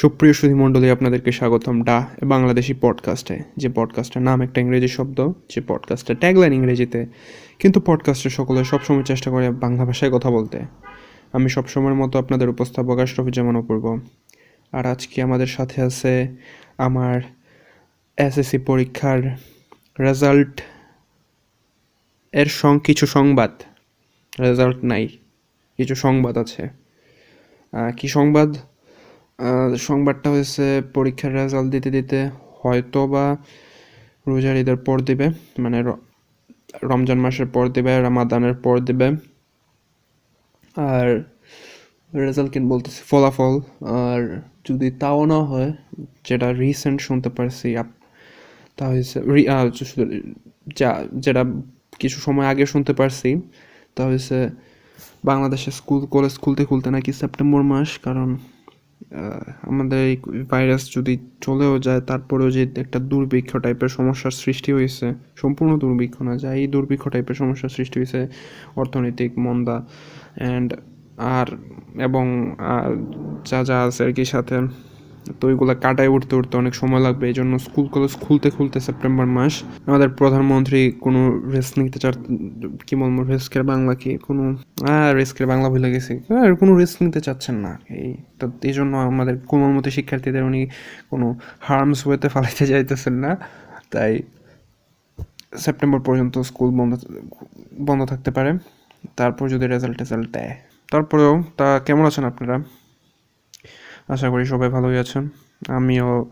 সুপ্রিয় সুধী মণ্ডলী, আপনাদেরকে স্বাগতম ডা বাংলাদেশি পডকাস্টে। যে পডকাস্টের নাম একটা ইংরেজি শব্দ, যে পডকাস্টের ট্যাগলাইন ইংরেজিতে, কিন্তু পডকাস্টে সকলে সবসময় চেষ্টা করে বাংলা ভাষায় কথা বলতে। আমি সবসময়ের মতো আপনাদের উপস্থাপক আশরফুজ্জামান অপূর্ব। আর আজকে আমাদের সাথে আছে আমার এসএসসি পরীক্ষার রেজাল্ট এর সং, কিছু সংবাদ। রেজাল্ট নাই, কিছু সংবাদ আছে। কি সংবাদ? সংবাদটা হয়েছে পরীক্ষার রেজাল্ট দিতে দিতে হয়তো বা রোজার ঈদের পর দিবে মানে রমজান মাসের পর দিবে, রামাদানের পর দিবে। আর রেজাল্ট কিন বলতেছি? ফলাফল। আর যদি তাও না হয়, যেটা রিসেন্ট শুনতে পারছি, আপ- তা হয়েছে যা যেটা কিছু সময় আগে শুনতে পারছি, তা হয়েছে বাংলাদেশে স্কুল, কলেজ খুলতে খুলতে নাকি সেপ্টেম্বর মাস, কারণ আমাদের এই ভাইরাস যদি চলেও যায়, তারপরেও যে একটা দুর্ভিক্ষ টাইপের সমস্যার সৃষ্টি হয়েছে, সম্পূর্ণ দুর্ভিক্ষ না যায় এই দুর্ভিক্ষ টাইপের সমস্যার সৃষ্টি হয়েছে, অর্থনৈতিক মন্দা অ্যান্ড আর এবং যা যা আছে আর কি সাথে তো ওইগুলো কাটায় উঠতে উঠতে অনেক সময় লাগবে এই জন্য স্কুল কলেজ খুলতে খুলতে সেপ্টেম্বর মাস আমাদের প্রধানমন্ত্রী কোনো রেস্ট নিতে চার, কি বলব রিস্কের বাংলা কি, কোনো রিস্কের বাংলা ভুলে গেছি। আর কোনো রেস্ট নিতে চাচ্ছেন না। এই, তো এই জন্য আমাদের কোমলমতি শিক্ষার্থীদের উনি কোনো হার্মস ওয়েতে ফালাইতে যাইতেছেন না। তাই সেপ্টেম্বর পর্যন্ত স্কুল বন্ধ বন্ধ থাকতে পারে। তারপর যদি রেজাল্ট টেজাল্ট দেয়। তারপরেও তা কেমন আছেন আপনারা? আশা করি সবাই ভালোই আছেন। আমিও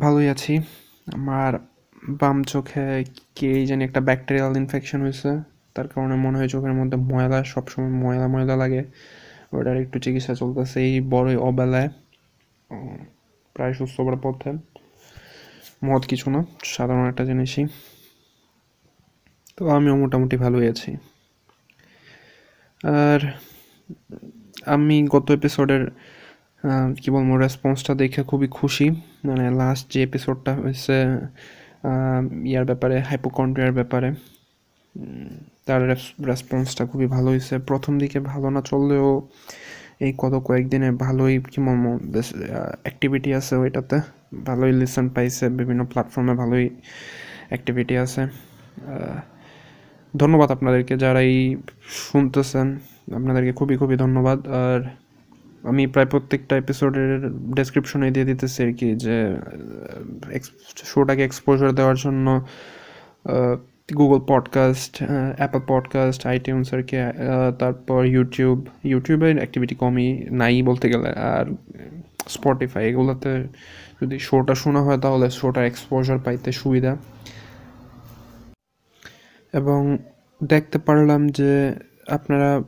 ভালোই আছি। আমার বাম চোখে কি জানি একটা ব্যাকটেরিয়াল ইনফেকশন হয়েছে। তার কারণে মনে হয় চোখের মধ্যে ময়লা, সবসময় ময়লা ময়লা লাগে। ওটার একটু চিকিৎসা চলতেছে এই বড়ই অবেলায়। প্রায় সুস্থ হবার পথে। মত কিছু না, সাধারণ একটা জিনিসই। তো আমিও মোটামুটি ভালোই আছি। আর আমি গত এপিসোডের কি বলব রেসপন্সটা দেখে খুবই খুশি। মানে লাস্ট যে এপিসোডটা হয়েছে ইয়ার ব্যাপারে হাইপোকন্ড্রিয়ার ব্যাপারে তার রেসপন্সটা খুবই ভালো হয়েছে। প্রথম দিকে ভালো না চললেও এই কত কয়েকদিনে ভালোই, কি বেশ অ্যাক্টিভিটি আছে ওইটাতে। ভালোই লিসেন পাইছে, বিভিন্ন প্ল্যাটফর্মে ভালোই অ্যাক্টিভিটি আছে। ধন্যবাদ আপনাদেরকে যারা এই শুনতেছেন। আপনাদেরকে খুবই খুবই ধন্যবাদ। আর আমি প্রায় প্রত্যেকটা এপিসোডের ডেসক্রিপশনে দিয়ে দিতেছি আর কি যে শোটাকে এক্সপোজার দেওয়ার জন্য Google podcast Apple podcast iTunes আর কি তারপর ইউটিউব ইউটিউবের অ্যাক্টিভিটি কমই নাই বলতে গেলে। আর স্পটিফাই এগুলোতে যদি শোটা শোনা হয় তাহলে শোটার এক্সপোজার পাইতে সুবিধা। এবং দেখতে পারলাম যে আপনারা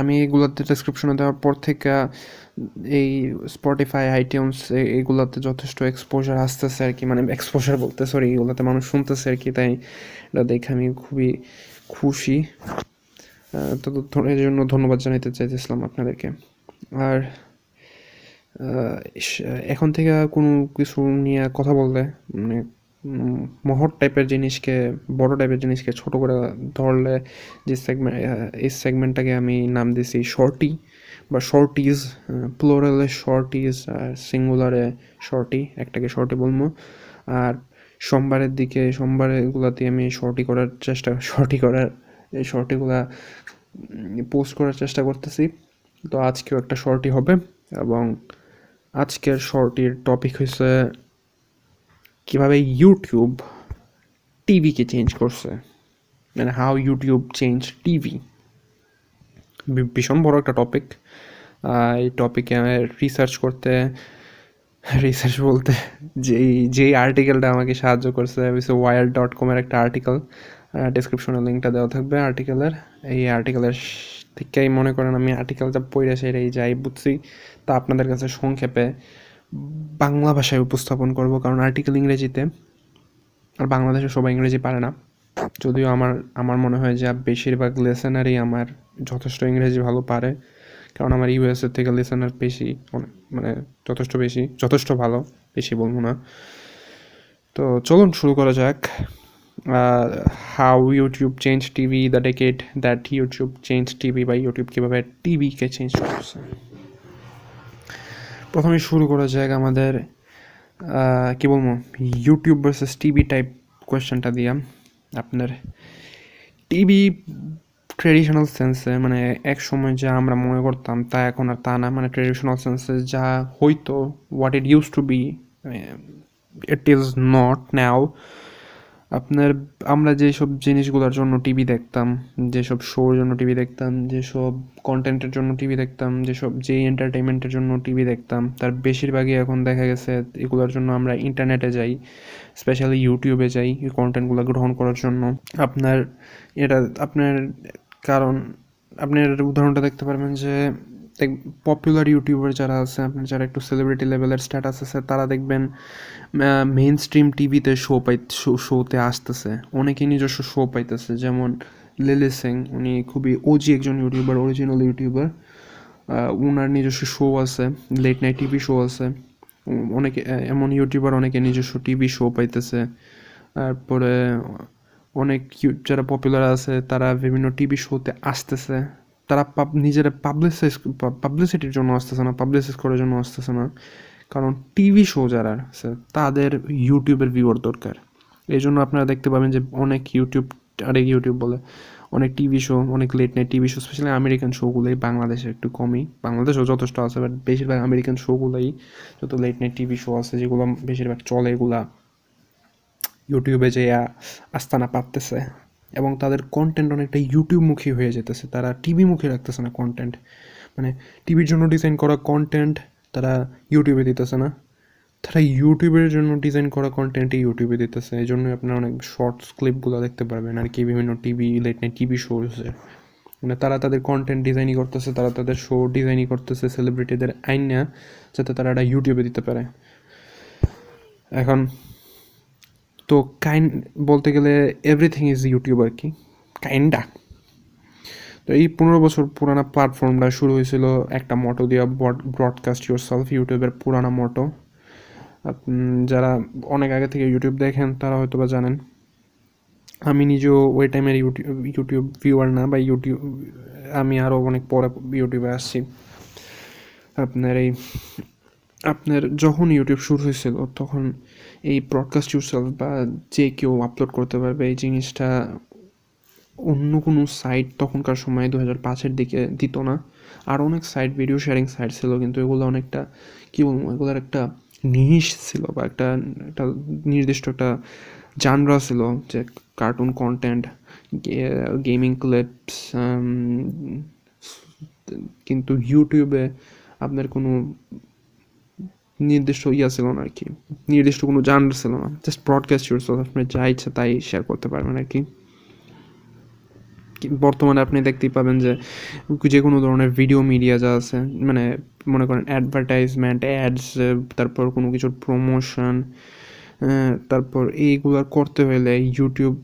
আমি এগুলোতে ডেসক্রিপশনে দেওয়ার পর থেকে এই স্পটিফাই আইটিউন্স এগুলোতে যথেষ্ট এক্সপোজার আসতেছে আর কি। মানে এক্সপোজার বলতে সরি এগুলোতে মানুষ শুনতেছে আর কি, তাই এটা দেখে আমি খুবই খুশি। তো এর জন্য ধন্যবাদ জানাতে চাইতেছিলাম আপনাদেরকে। আর এখন থেকে কোনো কিছু নিয়ে কথা বললে মানে মহৎ টাইপের জিনিসকে, বড় টাইপের জিনিসকে ছোট করে ধরলে যে সেগমেন্ট এই সেগমেন্টটাকে আমি নাম দিয়েছি শর্টি বা শর্টিজ প্লোরালে শর্টিজ আর সিঙ্গুলারে শর্টি একটাকে শর্টি বলব। আর সোমবারের দিকে সোমবারে এগুলাতে আমি শর্টি করার চেষ্টা শর্টি করার, এই শর্টিগুলা পোস্ট করার চেষ্টা করতেছি। তো আজকেও একটা শর্টি হবে এবং আজকের শর্টির টপিক হয়েছে কীভাবে ইউটিউব টিভিকে চেঞ্জ করছে? মানে হাউ ইউটিউব চেঞ্জ টিভি ভীষণ বড় একটা টপিক এই টপিকে রিসার্চ করতে রিসার্চ বলতে যেই যেই আর্টিকেলটা আমাকে সাহায্য করছে হচ্ছে ওয়াইল্ড ডট কমের একটা আর্টিকেল ডিসক্রিপশনে লিঙ্কটা দেওয়া থাকবে আর্টিকেলের এই আর্টিকেলের থেকেই মনে করেন আমি আর্টিকেলটা পড়ে সেটাই যাই বুঝছি। তা আপনাদের কাছে সংক্ষেপে বাংলা ভাষায় উপস্থাপন করব, কারণ আর্টিকেল ইংরেজিতে, আর বাংলাদেশে সবাই ইংরেজি পারে না। যদিও আমার আমার মনে হয় যে বেশিরভাগ লেসেনারই আমার যথেষ্ট ইংরেজি ভালো পারে, কারণ আমার ইউএসএ থেকে লেসেনার বেশি মানে যথেষ্ট বেশি, যথেষ্ট ভালো, বেশি বলব না। তো চলুন শুরু করা যাক। How YouTube change TV the decade that YouTube change TV বা ইউটিউব কীভাবে টিভিকে চেঞ্জ করছে। প্রথমে শুরু করা যাক আমাদের কি বলব ইউটিউব ভার্সেস টিভি টাইপ কোয়েশ্চেনটা দিয়া। আপনার টিভি ট্রেডিশনাল সেন্সে মানে এক সময় যা আমরা মনে করতাম, তা এখন আর তা না। মানে ট্রেডিশনাল সেন্সে যা হইতো what it use to be it is not now আপনার, আমরা যেসব জিনিসগুলোর জন্য টিভি দেখতাম, যেসব শোর জন্য টিভি দেখতাম, যেসব কন্টেন্টের জন্য টিভি দেখতাম, যেসব যে এন্টারটেনমেন্টের জন্য টিভি দেখতাম, তার বেশিরভাগই এখন দেখা গেছে এগুলোর জন্য আমরা ইন্টারনেটে যাই স্পেশালি ইউটিউবে যাই এই কন্টেন্টগুলো গ্রহণ করার জন্য। আপনার, এটা আপনার কারণ, আপনার উদাহরণটা দেখতে পারবেন যে পপুলার ইউটিউবার যারা আছে, আপনার যারা একটু সেলিব্রিটি লেভেলের স্ট্যাটাস আছে, তারা দেখবেন মেইন স্ট্রিম টিভিতে শো পাই শোতে আসতেছে। অনেকেই নিজস্ব শো পাইতেছে, যেমন লিলি সিং উনি খুবই ওজি একজন ইউটিউবার অরিজিনাল ইউটিউবার ওনার নিজস্ব শো আছে লেট নাইট টিভি শো আছে। অনেকে এমন ইউটিউবার অনেকে নিজস্ব টিভি শো পাইতেছে। তারপরে অনেক যারা পপুলার আছে, তারা বিভিন্ন টিভি শোতে আসতেছে। তারা পাব, নিজেরা পাবলিসাইজ পাবলিসিটির জন্য আসতেছে না পাবলিসাইজ করার জন্য আসতেছে না। কারণ টিভি শো যারা আছে, তাদের ইউটিউবের ভিউর দরকার। এই জন্য আপনারা দেখতে পাবেন যে অনেক ইউটিউব আরেক ইউটিউব বলে, অনেক টিভি শো অনেক late night TV show specially American শোগুলোই বাংলাদেশে একটু কমই। বাংলাদেশেও যথেষ্ট আছে বাট বেশিরভাগ আমেরিকান শোগুলোই যত লেট নাইট টিভি শো আছে, যেগুলো বেশিরভাগ চলে, এগুলা ইউটিউবে যে আস্তানা পাততেছে। এবং তাদের কন্টেন্ট অনেকটা ইউটিউবমুখী হয়ে যেতেছে। তারা টিভিমুখী রাখতেছে না কন্টেন্ট মানে টিভির জন্য ডিজাইন করা কন্টেন্ট তারা ইউটিউবে দিতেছে না। তারা ইউটিউবের জন্য ডিজাইন করা কন্টেন্টই ইউটিউবে দিতেছে। এই জন্যই আপনারা অনেক শর্টস ক্লিপগুলো দেখতে পারবেন। আর কি বিভিন্ন টিভি লেট নাইট টিভি শোজের মানে তারা তাদের কন্টেন্ট ডিজাইনই করতেছে, তারা তাদের শো ডিজাইনই করতেছে সেলিব্রিটিদের আইন না যাতে তারা এটা ইউটিউবে দিতে পারে। এখন তো কাইন্ড বলতে গেলে এভরিথিং ইজ ইউটিউব আর কি? কাইন্ডা তো এই পনেরো বছর পুরানা প্ল্যাটফর্মটা শুরু হয়েছিল একটা মোটো দিয়ে ব্রডকাস্ট ইউর সেলফ ইউটিউবের পুরানা মোটো যারা অনেক আগে থেকে ইউটিউব দেখেন, তারা হয়তো বা জানেন। আমি নিজেও ওই টাইমের ইউটিউব ইউটিউব ভিউয়ার না, বা ইউটিউব আমি আরও অনেক পরে ইউটিউবে আসছি। আপনার এই, আপনার যখন ইউটিউব শুরু হয়েছিল, তখন এই ব্রডকাস্ট ইউরসেলফ বা যে কেউ আপলোড করতে পারবে এই জিনিসটা অন্য কোনো সাইট তখনকার সময় দু হাজার পাঁচের দিকে দিত না। আর অনেক সাইট ভিডিও শেয়ারিং সাইট ছিল, কিন্তু এগুলো অনেকটা কী বলব, এগুলোর একটা নিশ ছিল বা একটা একটা নির্দিষ্ট একটা জানরা ছিল যে কার্টুন কন্টেন্ট গেমিং ক্লিপস কিন্তু ইউটিউবে আপনার কোনো নির্দিষ্ট ইয়া ছিল না আর কি। নির্দিষ্ট কোনো জানার ছিল না। জাস্ট ব্রডকাস্ট ইউর আপনার যা ইচ্ছা তাই শেয়ার করতে পারবেন আর কি- বর্তমানে আপনি দেখতেই পাবেন যে যে কোনো ধরনের ভিডিও মিডিয়া যা আছে মানে মনে করেন অ্যাডভার্টাইজমেন্ট অ্যাডস তারপর কোনো কিছুর প্রমোশন তারপর এইগুলো করতে হলে ইউটিউব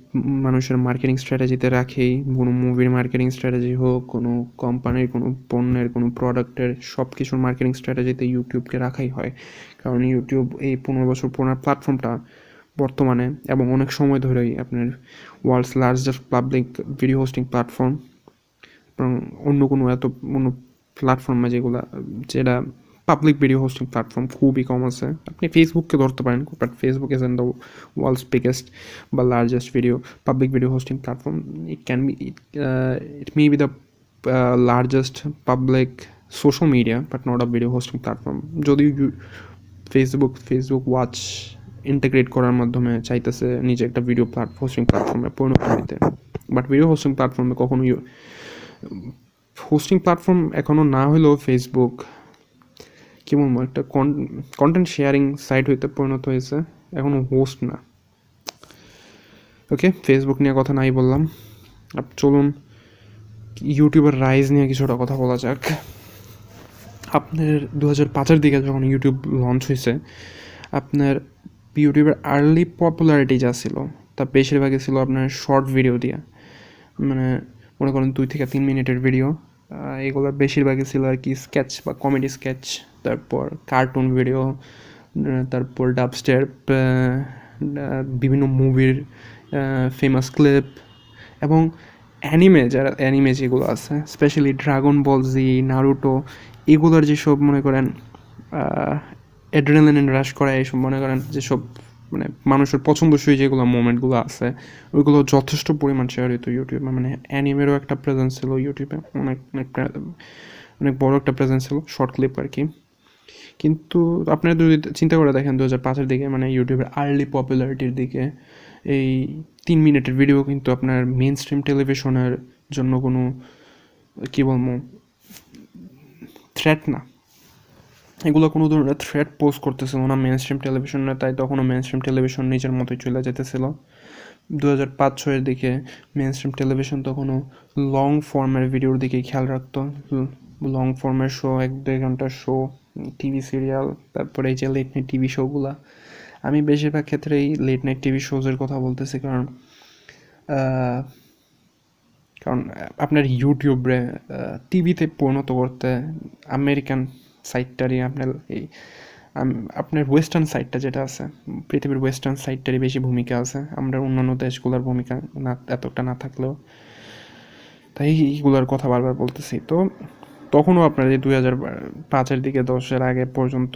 মানুষের মার্কেটিং স্ট্র্যাটেজিতে রাখেই। কোনো মুভির মার্কেটিং স্ট্র্যাটেজি হোক, কোনো কোম্পানির কোনো পণ্যের, কোনো প্রোডাক্টের সব কিছুর মার্কেটিং স্ট্র্যাটেজিতে ইউটিউবকে রাখাই হয়। কারণ ইউটিউব এই পনেরো বছর পুরোনো প্ল্যাটফর্মটা বর্তমানে এবং অনেক সময় ধরেই আপনার world's largest public video hosting platform এবং অন্য কোনো এত অন্য প্ল্যাটফর্মে যেগুলো, যেটা পাবলিক ভিডিও হোস্টিং প্ল্যাটফর্ম খুবই কম আছে আপনি ফেসবুককে ধরতে পারেন but Facebook is in the world's biggest বা largest video public video hosting platform it can be it may be the largest public social media but not a video hosting platform যদিও Facebook Facebook watch integrate করার মাধ্যমে চাইতেছে নিজে একটা video প্ল্যাট hosting প্ল্যাটফর্মে পরিণত হইতে। বাট ভিডিও হোস্টিং প্ল্যাটফর্মে কখনো হোস্টিং প্ল্যাটফর্ম এখনও না হলেও ফেসবুক কী বলব, একটা কন্টেন্ট শেয়ারিং সাইট হইতে পরিণত হয়েছে এখনও হোস্ট না। ওকে ফেসবুক নিয়ে কথা নাই বললাম। চলুন ইউটিউবের রাইজ নিয়ে কিছুটা কথা বলা যাক। আপনার দু হাজার পাঁচের দিকে যখন ইউটিউব লঞ্চ হয়েছে আপনার ইউটিউবের আর্লি পপুলারিটি যা ছিল, তা বেশিরভাগই ছিল আপনার শর্ট ভিডিও দিয়ে। মানে মনে করেন দুই থেকে তিন মিনিটের ভিডিও এগুলো বেশিরভাগই ছিল আর কি স্কেচ বা কমেডি স্কেচ তারপর কার্টুন ভিডিও তারপর ডাবস্টেপ বিভিন্ন মুভির ফেমাস ক্লিপ এবং অ্যানিমে যারা অ্যানিমে যেগুলো আছে specially Dragon Ball Z Naruto এগুলোর যেসব মনে করেন অ্যাড্রেনালিন রাশ করা, এইসব মনে করেন যেসব মানে মানুষের পছন্দসই যেগুলো মোমেন্টগুলো আছে, ওইগুলো যথেষ্ট পরিমাণ শেয়ার হতো ইউটিউবে মানে অ্যানিমেরও একটা প্রেজেন্স ছিল ইউটিউবে অনেক অনেক অনেক বড় একটা প্রেজেন্স ছিল শর্ট ক্লিপ আর কি। কিন্তু আপনারা যদি চিন্তা করে দেখেন দু হাজার পাঁচের দিকে মানে ইউটিউবের আর্লি পপুলারিটির দিকে, এই তিন মিনিটের ভিডিও কিন্তু আপনার মেন স্ট্রিম টেলিভিশনের জন্য কোনো, কী বলব থ্রেট না। এগুলো কোনো ধরনের থ্রেট পোস্ট করতেছিল না মেন স্ট্রিম টেলিভিশনে তাই তখনও মেন স্ট্রিম টেলিভিশন নিজের মতোই চলে যেতেছিল। দু হাজার পাঁচ, ছয়ের দিকে মেন স্ট্রিম টেলিভিশন তখনও লং ফর্মের ভিডিওর দিকে খেয়াল রাখতো। লং ফর্মের শো এক দেড় ঘণ্টার শো টিভি সিরিয়াল তারপরে এই যে লেট নাইট টিভি শোগুলা আমি বেশিরভাগ ক্ষেত্রেই লেট নাইট টিভি শোজের কথা বলতেছি কারণ কারণ আপনার ইউটিউবে টিভিতে পরিণত করতে আমেরিকান সাইটটারই আপনার এই আপনার ওয়েস্টার্ন সাইডটা যেটা আছে, পৃথিবীর ওয়েস্টার্ন সাইডটারই বেশি ভূমিকা আছে। আমরা অন্যান্য দেশগুলোর ভূমিকা না, এতটা না থাকলেও। তাই এইগুলোর কথা বারবার বলতেছি। তো তখনও আপনার এই দুই হাজার পাঁচের দিকে দশের আগে পর্যন্ত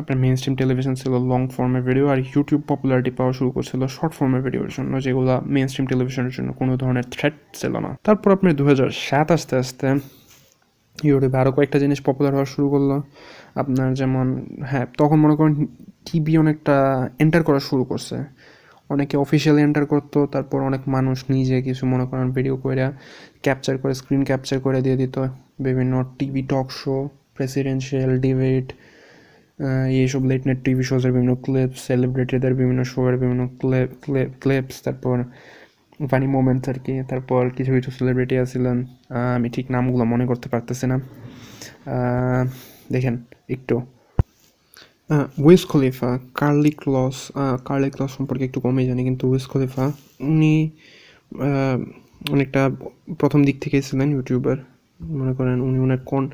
আপনার মেন স্ট্রিম টেলিভিশন ছিল লং ফর্মের ভিডিও আর ইউটিউব পপুলারিটি পাওয়া শুরু করছিল শর্ট ফর্মের ভিডিওর জন্য, যেগুলো মেন স্ট্রিম টেলিভিশনের জন্য কোনো ধরনের থ্রেট ছিল না। তারপর আপনি দু হাজার সাত আস্তে আস্তে ইউটিউবে আরও কয়েকটা জিনিস পপুলার হওয়া শুরু করল। আপনার যেমন হ্যাঁ তখন মনে করেন টিভি অনেকটা এন্টার করা শুরু করছে। অনেকে অফিসিয়ালি এন্টার করতো, তারপর অনেক মানুষ নিজে কিছু মনে করেন ভিডিও করে ক্যাপচার করে স্ক্রিন ক্যাপচার করে দিয়ে দিত। বিভিন্ন TV talk show presidential debate এইসব লেট নাইট টিভি শোজের বিভিন্ন ক্লিপস সেলিব্রিটিদের বিভিন্ন শোয়ের বিভিন্ন ক্লিপ ক্লিপস তারপর ফানি মোমেন্টস আর কি, তারপর কিছু কিছু সেলিব্রিটি আসছিলেন আমি ঠিক নামগুলো মনে করতে পারতেছি না। দেখেন, একটু Wiz Khalifa Karlie Kloss Karlie Kloss সম্পর্কে একটু কমই জানি, কিন্তু উইস খলিফা উনি অনেকটা প্রথম দিক থেকেই ছিলেন ইউটিউবার মনে করেন উনি অনেক কোন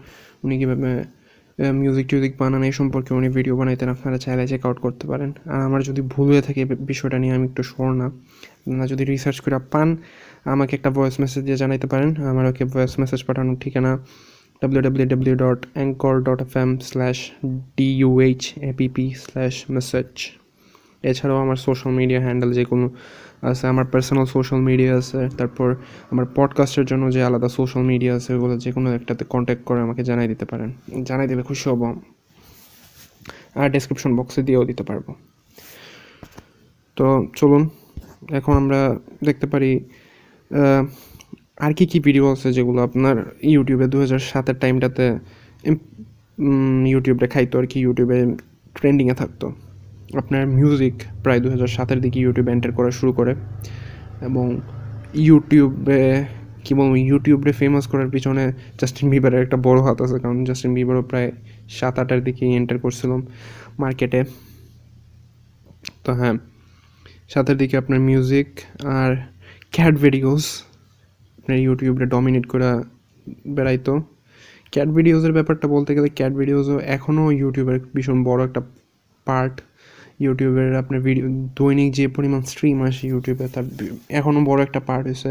উনি কীভাবে মিউজিক টিউজিক বানানো, এই সম্পর্কে উনি ভিডিও বানাইতেন, আপনারা চাইলে চেক আউট করতে পারেন। আর আমার যদি ভুল হয়ে থাকে বিষয়টা নিয়ে, আমি একটু শোর না। আপনারা যদি রিসার্চ করে পান, আমাকে একটা ভয়েস মেসেজ দিয়ে জানাইতে পারেন, আমার ওকে ভয়েস মেসেজ পাঠানোর ঠিকানা স্ল্যাশ ডিইউএইচ এপিপি স্ল্যাশ মেসেজ এছাড়াও আমার সোশ্যাল মিডিয়া হ্যান্ডেল যে কোনো আছে, আমার পার্সোনাল সোশ্যাল মিডিয়া আছে, তারপর আমার পডকাস্টের জন্য যে আলাদা সোশ্যাল মিডিয়া আছে, ওগুলো যে কোনো একটাতে কন্ট্যাক্ট করে আমাকে জানাই দিতে পারেন। জানাই দেবে খুশি হব। আর ডেসক্রিপশন বক্সে দিয়েও দিতে পারব। তো চলুন, এখন আমরা দেখতে পারি আর কি কী ভিডিও আছে যেগুলো আপনার ইউটিউবে দু হাজার সাতের টাইমটাতে ইউটিউবে খাইতো আর কি ইউটিউবে ট্রেন্ডিংয়ে থাকতো। আপনার মিউজিক প্রায় দু হাজার সাতের দিকে ইউটিউবে এন্টার করা শুরু করে এবং ইউটিউবে কী বলব ইউটিউবে ফেমাস করার পিছনে জাস্টিন বিবারের একটা বড় হাত আছে, কারণ জাস্টিন বিবারও প্রায় সাত আটের দিকে এন্টার করছিলাম মার্কেটে তো হ্যাঁ সাতের দিকে আপনার মিউজিক আর ক্যাট ভিডিওস আপনার ইউটিউবে ডমিনেট করে বেড়াইতো। ক্যাট ভিডিওসের ব্যাপারটা বলতে গেলে ক্যাট ভিডিওসও এখনও ইউটিউবের ভীষণ বড় একটা পার্ট ইউটিউবের আপনার ভিডিও দৈনিক যে পরিমাণ স্ট্রিম আসে ইউটিউবে তার এখনও বড় একটা পার্ট হয়েছে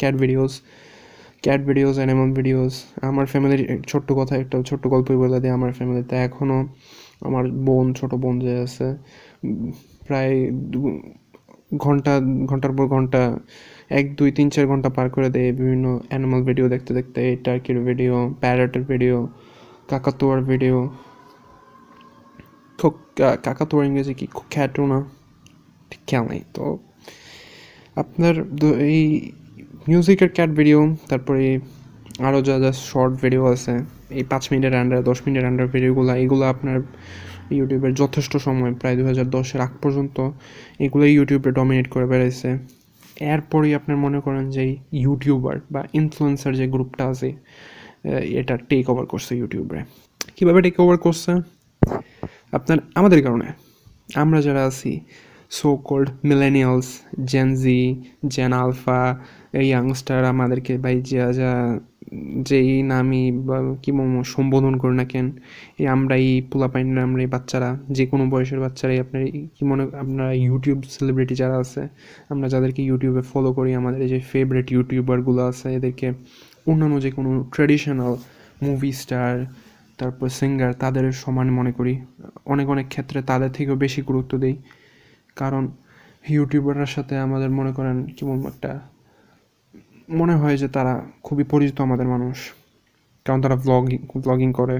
cat videos cat videos animal videos আমার ফ্যামিলির ছোট্ট কথা, একটা ছোট্ট গল্পই বলে দেয় আমার ফ্যামিলিতে এখনও আমার বোন, ছোট বোন যে আছে প্রায় ঘণ্টা, ঘণ্টার পর ঘণ্টা এক, দুই, তিন, চার ঘণ্টা পার করে দেয় বিভিন্ন অ্যানিমাল ভিডিও দেখতে দেখতে। টার্কির ভিডিও প্যারেটের ভিডিও কাকাতুয়ার ভিডিও কাকাতুয়ার ইংরেজি কি? খুব খ্যাটো না? ঠিক খেয়াল নেই তো। আপনার এই মিউজিকের ক্যাট ভিডিও তারপরে আরও যা যা শর্ট ভিডিও আছে, এই পাঁচ মিনিটের আন্ডার দশ মিনিটের আন্ডার ভিডিওগুলো এগুলো আপনার ইউটিউবের যথেষ্ট সময়, প্রায় দু হাজার দশের আগ পর্যন্ত এগুলো ইউটিউবে ডমিনেট করে বেড়াইছে। এরপরেই আপনার মনে করেন যে ইউটিউবার বা ইনফ্লুয়েন্সার যে গ্রুপটা আছে এটা টেক ওভার করছে ইউটিউবে কীভাবে টেক ওভার করছে? আপনার, আমাদের কারণে। আমরা যারা আছি so called millennials Gen Z gen alpha এই ইয়াংস্টার আমাদেরকে বাই যা যা যেই নামই বা কী সম্বোধন করি না কেন, এই আমরা এই পোলাপাইনরা আমরা এই বাচ্চারা যে কোনো বয়সের বাচ্চারাই আপনার কি মনে আপনারা ইউটিউব সেলিব্রিটি যারা আছে, আমরা যাদেরকে ইউটিউবে ফলো করি, আমাদের যে ফেভারিট ইউটিউবারগুলো আছে, এদেরকে অন্যান্য যে কোনো ট্র্যাডিশনাল মুভি স্টার তারপর সিঙ্গার তাদের সমান মনে করি। অনেক অনেক ক্ষেত্রে তাদের থেকেও বেশি গুরুত্ব দিই। কারণ ইউটিউবারদের সাথে আমাদের মনে করেন কেমন একটা মনে হয় যে তারা খুবই পরিচিত আমাদের মানুষ। কারণ তারা ভ্লগিং ভ্লগিং করে।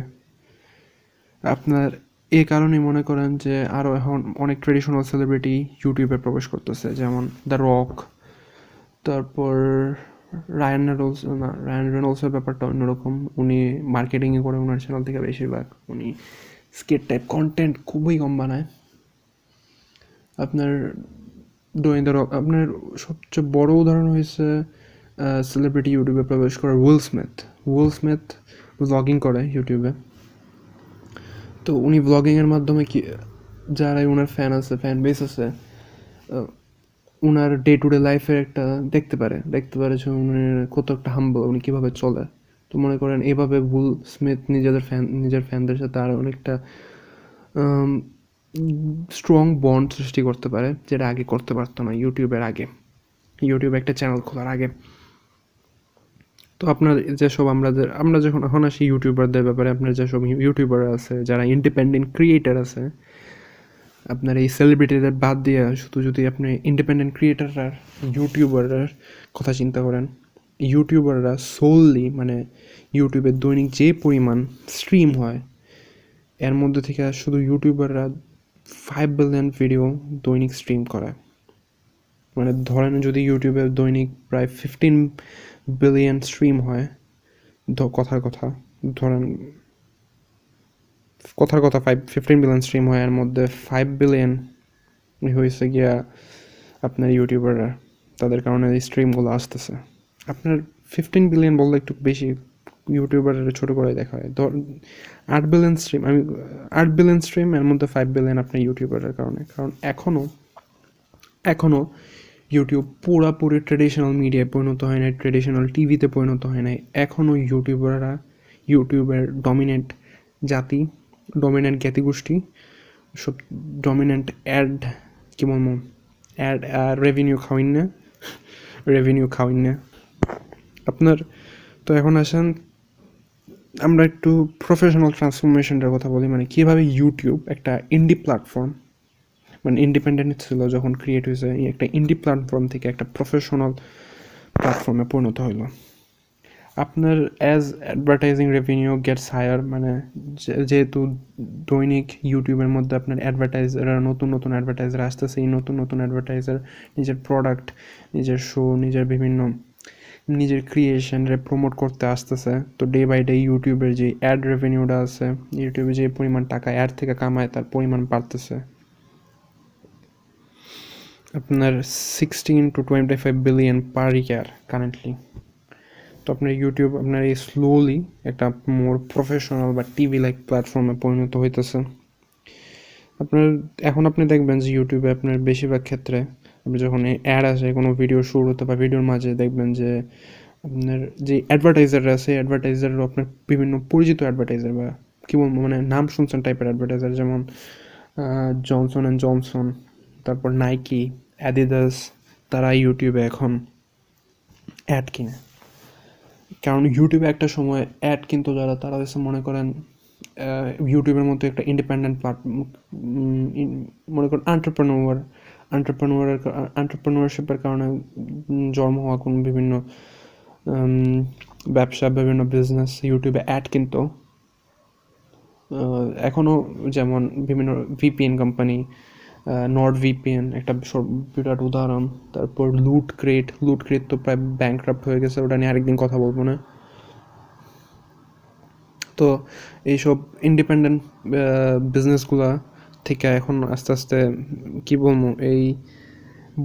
আপনার এই কারণেই মনে করেন যে আরও এখন অনেক ট্রেডিশনাল সেলিব্রিটি ইউটিউবে প্রবেশ করতেছে, যেমন দ্য রক তারপর রায়ান রেনল্স না রায়ান রেনল্সের ব্যাপারটা অন্যরকম। উনি মার্কেটিংয়ে করে ওনার চ্যানেল থেকে বেশিরভাগ উনি স্কেট টাইপ কন্টেন্ট খুবই কম বানায়। আপনার ডোয়েন দ্য রক আপনার সবচেয়ে বড় উদাহরণ হয়েছে সেলিব্রিটি ইউটিউবে প্রবেশ করে Will Smith Will Smith blogging করে ইউটিউবে তো উনি ব্লগিংয়ের মাধ্যমে কি, যারাই ওনার ফ্যান আছে ফ্যান বেস আছে ওনার ডে টু ডে লাইফের একটা দেখতে পারে। দেখতে পারে যে উনি কত একটা হাম্বল উনি কীভাবে চলে। তো মনে করেন এভাবে বুল স্মিথ নিজেদের ফ্যান নিজের ফ্যানদের সাথে আরও অনেকটা স্ট্রং বন্ড সৃষ্টি করতে পারে, যেটা আগে করতে পারতো না ইউটিউবের আগে। ইউটিউবে একটা চ্যানেল খোলার আগে। তো আপনার যেসব আমরা আমরা যখন, এখন আসি ইউটিউবারদের ব্যাপারে, আপনার যেসব ইউটিউবার আছে, যারা ইন্ডিপেন্ডেন্ট ক্রিয়েটার আছে, আপনার এই সেলিব্রিটিদের বাদ দিয়ে শুধু যদি আপনি ইন্ডিপেন্ডেন্ট ক্রিয়েটাররা ইউটিউবাররার কথা চিন্তা করেন ইউটিউবাররা সোললি মানে ইউটিউবের দৈনিক যে পরিমাণ স্ট্রিম হয়, এর মধ্যে থেকে শুধু ইউটিউবাররা ফাইভ বিলিয়ন ভিডিও দৈনিক স্ট্রিম করে মানে ধরেন যদি ইউটিউবে দৈনিক প্রায় ফিফটিন বিলিয়ন স্ট্রিম হয় কথার কথা, ধরেন কথার কথা ফাইভ ফিফটিন বিলিয়ন স্ট্রিম হয়, এর মধ্যে ফাইভ বিলিয়ন হয়েছে গিয়া আপনার ইউটিউবাররা তাদের কারণে এই স্ট্রিমগুলো আসতেছে। আপনার ফিফটিন বিলিয়ন বললে একটু বেশি ইউটিউবারের ছোটো করে দেখা হয়। ধর আট বিলিয়ন স্ট্রিম আমি আট বিলিয়ন স্ট্রিম এর মধ্যে ফাইভ বিলিয়ন আপনার ইউটিউবারের কারণে। কারণ এখনও এখনও ইউটিউব পুরোপুরি ট্রেডিশনাল মিডিয়ায় পরিণত হয় নাই ট্রেডিশনাল টিভিতে পরিণত হয় নাই। এখনও ইউটিউবাররা ইউটিউবের ডমিনেন্ট জাতি ডমিনেন্ট জ্ঞাতিগোষ্ঠী, সব ডমিনেন্ট অ্যাড কী বলব অ্যাড রেভিনিউ খাওয়াইন না রেভিনিউ খাওয়াইন না। আপনার, তো এখন আসেন, আমরা একটু প্রফেশনাল ট্রান্সফরমেশনটার কথা বলি মানে কীভাবে ইউটিউব একটা ইন্ডি প্ল্যাটফর্ম মানে ইন্ডিপেন্ডেন্ট ছিল যখন ক্রিয়েট হয়েছে একটা ইন্ডি প্ল্যাটফর্ম থেকে একটা প্রফেশনাল প্ল্যাটফর্মে পরিণত হইল। আপনার as advertising revenue gets higher মানে যেহেতু দৈনিক ইউটিউবের মধ্যে আপনার অ্যাডভার্টাইজার নতুন নতুন অ্যাডভার্টাইজার আসতেছে, এই নতুন নতুন অ্যাডভার্টাইজার নিজের প্রোডাক্ট নিজের শো নিজের বিভিন্ন, নিজের ক্রিয়েশনরে প্রমোট করতে আসতেছে। তো ডে বাই ডে ইউটিউবের যে অ্যাড রেভিনিউটা আছে ইউটিউবে যে পরিমাণ টাকা অ্যাড থেকে কামায়, তার পরিমাণ বাড়তেছে। আপনার sixteen to twenty five billion per year currently তো আপনার ইউটিউব আপনার এই স্লোলি একটা মোর প্রফেশনাল বা টিভি লাইক প্ল্যাটফর্মে পরিণত হইতেছে। আপনার, এখন আপনি দেখবেন যে ইউটিউবে আপনার বেশিরভাগ ক্ষেত্রে আপনি যখন অ্যাড আসে, কোনো ভিডিও শুরু হতে বা ভিডিওর মাঝে দেখবেন যে আপনার যে অ্যাডভার্টাইজাররা আছে অ্যাডভার্টাইজারও আপনার বিভিন্ন পরিচিত অ্যাডভার্টাইজার বা কী বলব মানে নাম শুনছেন টাইপের অ্যাডভার্টাইজার যেমন জনসন অ্যান্ড জনসন তারপর নাইকি অ্যাডিদাস তারা ইউটিউবে এখন অ্যাড কিনে। কারণ ইউটিউবে একটা সময় অ্যাড কিন্তু যারা, তারা হচ্ছে মনে করেন ইউটিউবের মতো একটা ইন্ডিপেন্ডেন্ট প্ল্যাটফর্ম মনে করেন আন্টারপ্রেনোয়ার আন্টারপ্রেনোয়ারের আন্টারপ্রেনোয়ারশিপের কারণে জন্ম হওয়া কোনো বিভিন্ন ব্যবসা, বিভিন্ন বিজনেস ইউটিউবে অ্যাড কিন্তু এখনও যেমন বিভিন্ন ভিপিএন কোম্পানি নর্ড ভিপিএন একটা বিরাট উদাহরণ। তারপর লুট ক্রেট লুট ক্রেট তো প্রায় ব্যাংক্রাফ্ট হয়ে গেছে, ওটা নিয়ে আরেকদিন কথা বলব না। তো এইসব ইন্ডিপেন্ডেন্ট বিজনেসগুলা থেকে এখন আস্তে আস্তে, কী বলব, এই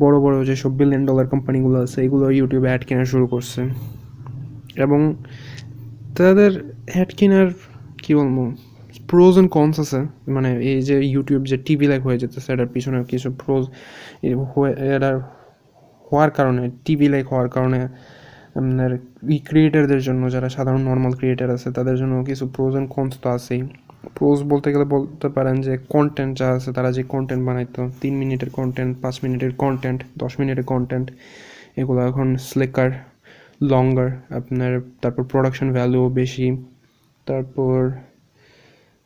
বড় বড় যেসব বিলিয়ন ডলার কোম্পানিগুলো আছে, এগুলো ইউটিউবে অ্যাড কেনা শুরু করছে। এবং তাদের অ্যাড কেনার, কী বলব প্রোজ অ্যান্ড কনস আছে। মানে এই যে ইউটিউব যে টিভি লাইক হয়ে যেতেছে, এটার পিছনে কিছু প্রোজ এটার হওয়ার কারণে টিভি লাইক হওয়ার কারণে, আপনার ই ক্রিয়েটারদের জন্য, যারা সাধারণ নর্মাল ক্রিয়েটার আছে, তাদের জন্য কিছু প্রোজ অ্যান্ড কনস তো আছেই। প্রোজ বলতে গেলে বলতে পারেন যে কন্টেন্ট যা আছে, তারা যে কন্টেন্ট বানাইতো, তিন মিনিটের কন্টেন্ট পাঁচ মিনিটের কন্টেন্ট দশ মিনিটের কন্টেন্ট এগুলো এখন স্লেকার লঙ্গার আপনার তারপর প্রোডাকশন ভ্যালুও বেশি, তারপর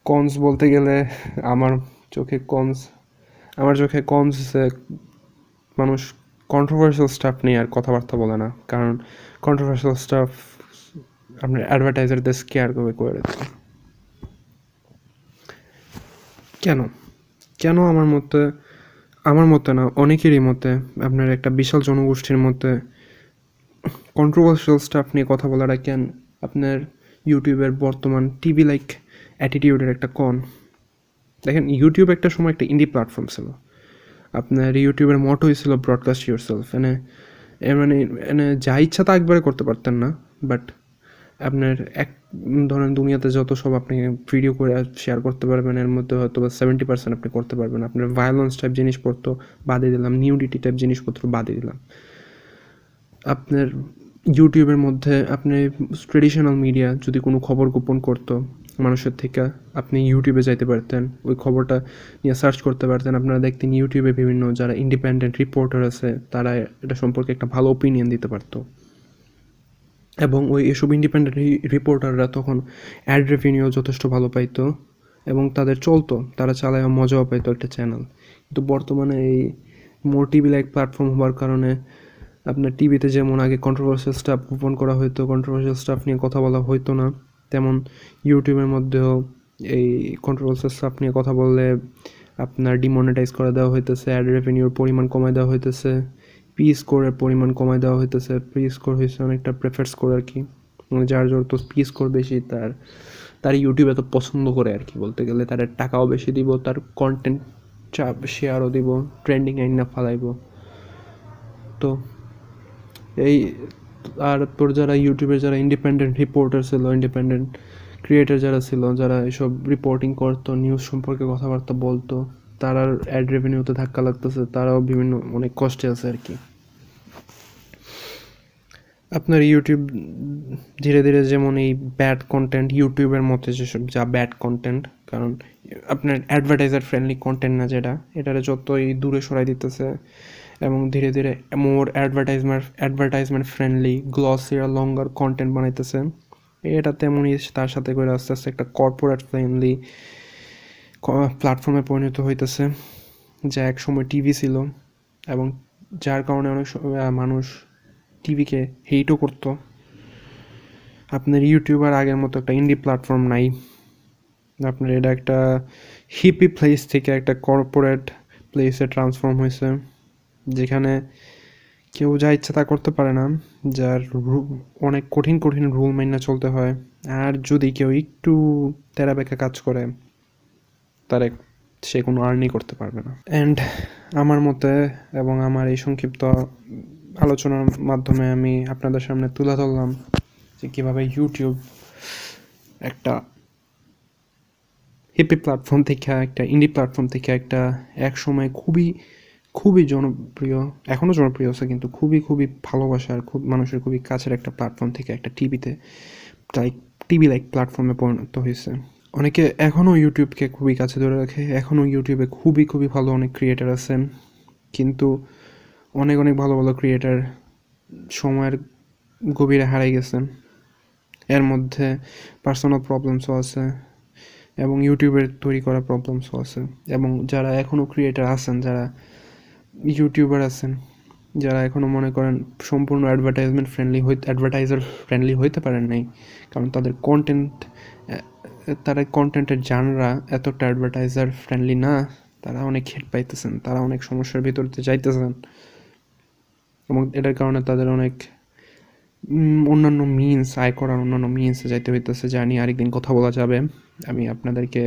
কনস বলতে গেলে আমার চোখে কনস আমার চোখে কনস মানুষ কন্ট্রোভার্সিয়াল স্টাফ নিয়ে আর কথাবার্তা বলে না। কারণ কন্ট্রোভার্সিয়াল স্টাফ আপনার অ্যাডভার্টাইজারদের স্কেয়ার করে করে দেয়। কেন? কেন আমার মতে আমার মতে না, অনেকেরই মতে, আপনার একটা বিশাল জনগোষ্ঠীর মতে কন্ট্রোভার্সিয়াল স্টাফ নিয়ে কথা বলাটা কেন আপনার ইউটিউবের বর্তমান টিভি লাইক অ্যাটিটিউডের একটা কন দেখেন ইউটিউব একটা সময় একটা ইন্ডি প্ল্যাটফর্ম ছিল। আপনার ইউটিউবের মটোই ছিল ব্রডকাস্ট ইউর সেলফ এনে মানে এনে যা ইচ্ছা তা একবারে করতে পারতেন না বাট আপনার এক, ধরেন দুনিয়াতে যত সব আপনি ভিডিও করে শেয়ার করতে পারবেন, এর মধ্যে হয়তো বা সেভেন্টি পার্সেন্ট আপনি করতে পারবেন। আপনার ভায়োলেন্স টাইপ জিনিসপত্র বাদে দিলাম নিউডিটি টাইপ জিনিসপত্র বাদে দিলাম। আপনার ইউটিউবের মধ্যে, আপনি ট্রেডিশনাল মিডিয়া যদি কোনো খবর গোপন করতো মানুষের থেকে আপনি ইউটিউবে যাইতে পারতেন, ওই খবরটা নিয়ে সার্চ করতে পারতেন। আপনারা দেখতেন ইউটিউবে বিভিন্ন যারা ইন্ডিপেন্ডেন্ট রিপোর্টার আছে, তারা এটা সম্পর্কে একটা ভালো ওপিনিয়ন দিতে পারতো। এবং ওই এসব ইন্ডিপেন্ডেন্ট রিপোর্টাররা তখন অ্যাড রেভিনিউ যথেষ্ট ভালো পাইতো এবং তাদের চলতো, তারা চালায় মজাও পাইতো একটা চ্যানেল কিন্তু বর্তমানে এই মোর টিভি লাইক প্ল্যাটফর্ম হওয়ার কারণে আপনার টিভিতে যেমন আগে কন্ট্রোভার্সিয়াল স্টাফ ওপেন করা হতো কন্ট্রোভার্সিয়াল স্টাফ নিয়ে কথা বলা হতো না তেমন ইউটিউবের মধ্যেও এই কন্ট্রোভার্সিয়াল সাপ নিয়ে কথা বললে আপনার ডিমনিটাইজ করে দেওয়া হইতেছে অ্যাড রেভিনিউর পরিমাণ কমায় দেওয়া হইতেছে পি স্কোরের পরিমাণ কমায় দেওয়া হইতেছে। পি স্কোর হয়েছে অনেকটা প্রেফার স্কোর আর কি মানে যার যত পি স্কোর বেশি, তার তার ইউটিউব এত পছন্দ করে আর কি বলতে গেলে। তার টাকাও বেশি দিব, তার কন্টেন্ট চাপ শেয়ারও দিব ট্রেন্ডিং আইন না ফালাইব। তো এই আর তোর যারা ইউটিউবের যারা ইন্ডিপেন্ডেন্ট রিপোর্টার ছিল ইন্ডিপেন্ডেন্ট ক্রিয়েটার যারা ছিল, যারা এসব রিপোর্টিং করতো নিউজ সম্পর্কে কথাবার্তা বলতো তারার অ্যাড রেভিনিউতে ধাক্কা লাগতেছে, তারাও বিভিন্ন অনেক কষ্টে আছে আর কি। আপনার ইউটিউব ধীরে ধীরে যেমন এই ব্যাড কন্টেন্ট ইউটিউবের মধ্যে যেসব যা ব্যাড কন্টেন্ট কারণ আপনার অ্যাডভার্টাইজার ফ্রেন্ডলি কন্টেন্ট না যেটা, এটারে যতই দূরে সরাই দিতেছে এবং ধীরে ধীরে more advertisement advertisement friendly glossier longer content বানাইতেছে। এটা তেমনই তার সাথে করে আস্তে আস্তে একটা কর্পোরেট ফ্রেন্ডলি প্ল্যাটফর্মে পরিণত হইতেছে, যা এক সময় টিভি ছিল এবং যার কারণে অনেক মানুষ টিভিকে হেইটও করতো। আপনার ইউটিউবার আগের মতো একটা ইন্ডি প্ল্যাটফর্ম নাই। আপনার এটা একটা হিপি প্লেস থেকে একটা কর্পোরেট প্লেসে ট্রান্সফর্ম হয়েছে যেখানে কেউ যা ইচ্ছা তা করতে পারে না, যার অনেক কঠিন কঠিন রুল মাইনা চলতে হয়। আর যদি কেউ একটু তেরা বেঁকা কাজ করে, তার সে কোনো আর্নি করতে পারবে না। অ্যান্ড আমার মতে এবং আমার এই সংক্ষিপ্ত আলোচনার মাধ্যমে আমি আপনাদের সামনে তুলে ধরলাম যে কীভাবে ইউটিউব একটা হিপি প্ল্যাটফর্ম থেকে একটা ইন্ডি প্ল্যাটফর্ম থেকে একটা এক সময় খুবই খুবই জনপ্রিয় এখনও জনপ্রিয় আছে, কিন্তু খুবই খুবই ভালোবাসার খুব, মানুষের খুবই কাছের একটা প্ল্যাটফর্ম থেকে একটা টিভিতে লাইক টিভি লাইক প্ল্যাটফর্মে পরিণত হয়েছে। অনেকে এখনও ইউটিউবকে খুবই কাছে ধরে রাখে এখনও ইউটিউবে খুবই খুবই ভালো অনেক ক্রিয়েটার আছেন, কিন্তু অনেক অনেক ভালো ভালো ক্রিয়েটার সময়ের গভীরে হারাই গেছেন। এর মধ্যে পার্সোনাল প্রবলেমসও আছে এবং ইউটিউবের তৈরি করা প্রবলেমসও আছে, এবং যারা এখনও ক্রিয়েটার আছেন, যারা ইউটিউবার আছেন, যারা এখনও মনে করেন সম্পূর্ণ অ্যাডভার্টাইজমেন্ট ফ্রেন্ডলি হই অ্যাডভার্টাইজার ফ্রেন্ডলি হইতে পারেন নাই। কারণ তাদের কন্টেন্ট তারা কন্টেন্টের জানরা এতটা অ্যাডভার্টাইজার ফ্রেন্ডলি না, তারা অনেক হেট পাইতেছেন, তারা অনেক সমস্যার ভিতরতে যাইতেছেন। এবং এটার কারণে তাদের অনেক অন্যান্য মিনস আয় করার অন্যান্য মিনস যাইতে হইতেছে, যা নিয়ে আরেকদিন কথা বলা যাবে। আমি আপনাদেরকে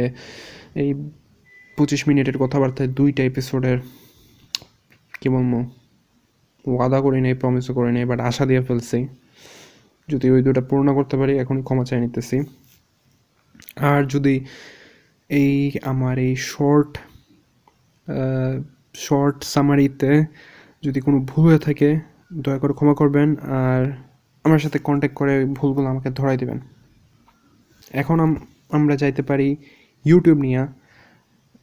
এই পঁচিশ মিনিটের কথাবার্তায় দুইটা এপিসোডের কী বলব? ওয়াদা করি নেই প্রমিসও করি নেই বাট আশা দিয়ে ফেলছি। যদি ওই দুটা পূর্ণ করতে পারি, এখনই ক্ষমা চাই নিতেছি। আর যদি এই আমার এই শর্ট শর্ট সামারিতে যদি কোনো ভুল হয়ে থাকে, দয়া করে ক্ষমা করবেন। আর আমার সাথে কন্ট্যাক্ট করে ভুলগুলো আমাকে ধরাই দেবেন। এখন আমরা যাইতে পারি ইউটিউব নিয়ে।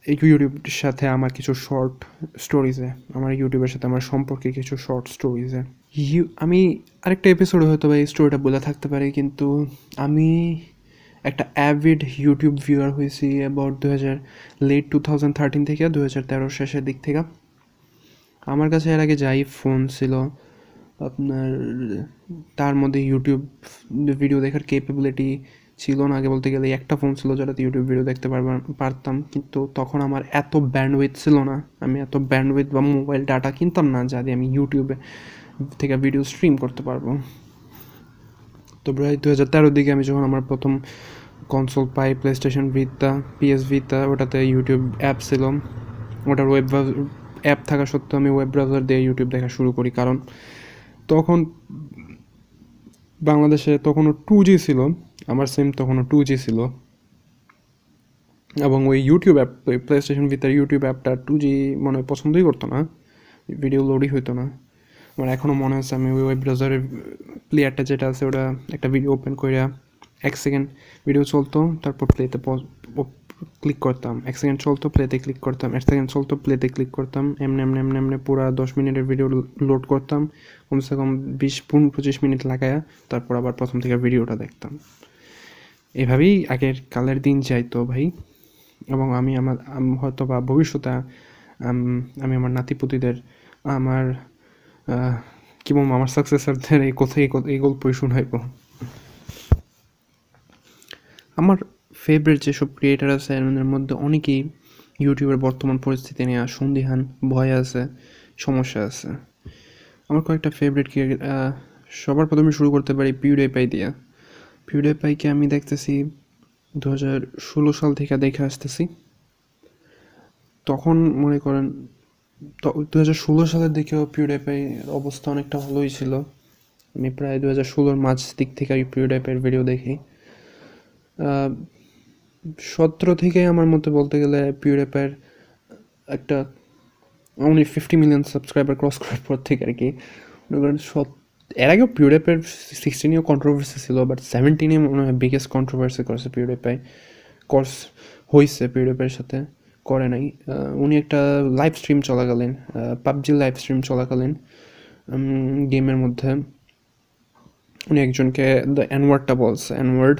ইউটিউবের সাথে আমার কিছু শর্ট স্টোরিজে আমার ইউটিউবের সাথে আমার সম্পর্কে কিছু শর্ট স্টোরিজে আমি আরেকটা এপিসোডে হয়তো বা এই স্টোরিটা বলে থাকতে পারি, কিন্তু আমি একটা অ্যাভিড ইউটিউব ভিউয়ার হয়েছি অ্যাবাউট দু হাজার লেট টু থাউজেন্ড থার্টিন থেকে দু হাজার তেরো শেষের দিক থেকে। আমার কাছে এর আগে যাই ফোন ছিল, আপনার তার মধ্যে ইউটিউব ভিডিও দেখার কেপেবিলিটি ছিল না, আগে বলতে গেলে একটা ফোন ছিল যেটাতে ইউটিউব ভিডিও দেখতে পারবার পারতাম, কিন্তু তখন আমার এত ব্যান্ডউইথ ছিল না। আমি এত ব্যান্ডউইথ বা মোবাইল ডাটা কিনতাম না, যা দিয়ে আমি ইউটিউবে থেকে ভিডিও স্ট্রিম করতে পারব। তো প্রায় দু হাজার তেরোর দিকে আমি যখন আমার প্রথম কনসোল পাই PlayStation Vita PS Vita ওটাতে ইউটিউব অ্যাপ ছিল। ওটার ওয়েব অ্যাপ থাকা সত্ত্বেও আমি ওয়েব ব্রাউজার দিয়ে ইউটিউব দেখা শুরু করি, কারণ তখন বাংলাদেশে তখনও টু জি ছিল। আমার সিম তখনও টু জি ছিল। এবং ওই ইউটিউব অ্যাপ ওই প্লে স্টেশন ভিতরে ইউটিউব অ্যাপটা টু জি মনে হয় পছন্দই করতো না। ভিডিও লোডই হইতো না। আমার এখনও মনে আছে আমি ওই ওয়েব ব্রাউজারের প্লেয়ারটা যেটা আছে ওটা একটা ভিডিও ওপেন করে এক সেকেন্ড ভিডিও চলতো, তারপর প্লেতে ক্লিক করতাম। এক সেকেন্ড চলতো প্লেতে ক্লিক করতাম। এক সেকেন্ড চলতো প্লেতে ক্লিক করতাম। এমনি এমনি এমনি এমনি পুরো দশ মিনিটের ভিডিও লোড করতাম। কমসে কম বিশ, পনেরো, পঁচিশ মিনিট লাগায়া, তারপর আবার প্রথম থেকে ভিডিওটা দেখতাম। এভাবেই আগের কালের দিন যাইতো ভাই। এবং আমি আমার হয়তো বা ভবিষ্যতে, আমি আমার নাতিপুতিদের, আমার কি বলব, আমার সাকসেসারদের এই কোথায় এই গল্পই শোনাইব। আমার ফেভারিট যেসব ক্রিয়েটার আছে, এর মধ্যে অনেকেই ইউটিউবের বর্তমান পরিস্থিতি নিয়ে সন্দিহান, ভয় আছে, সমস্যা আছে। আমার কয়েকটা ফেভারিট সবার প্রথমে শুরু করতে পারি পিউডে পাই দিয়ে। পিউডে পাইকে আমি দেখতেছি দু হাজার ষোলো সাল থেকে দেখে আসতেছি। তখন মনে করেন দু হাজার ষোলো সালের দিকেও পিউডেপাই অবস্থা অনেকটা ভালোই ছিল। আমি প্রায় দু হাজার ষোলোর মাঝ দিক থেকে আমি পিউডেপাইয়ের ভিডিও দেখি। সতেরো থেকে আমার মতে বলতে গেলে পিউডেপাইয়ের একটা উনি ফিফটি মিলিয়ন সাবস্ক্রাইবার ক্রস করার পর থেকে আর কি। মনে করেন এর আগেও পিউডেপের সিক্সটিনেও কন্ট্রোভার্সি ছিল বাট সেভেন্টিনে মনে হয় বিগেস্ট কন্ট্রোভার্সি করছে পিউডেপাই কোর্স হয়েছে পিউডেপের সাথে, করে নাই। উনি একটা লাইভ স্ট্রিম চলাকালীন পাবজি লাইভ স্ট্রিম চলাকালীন গেমের মধ্যে। উনি একজনকে দ্য অ্যানওয়ার্ডটা বলছে অ্যানওয়ার্ড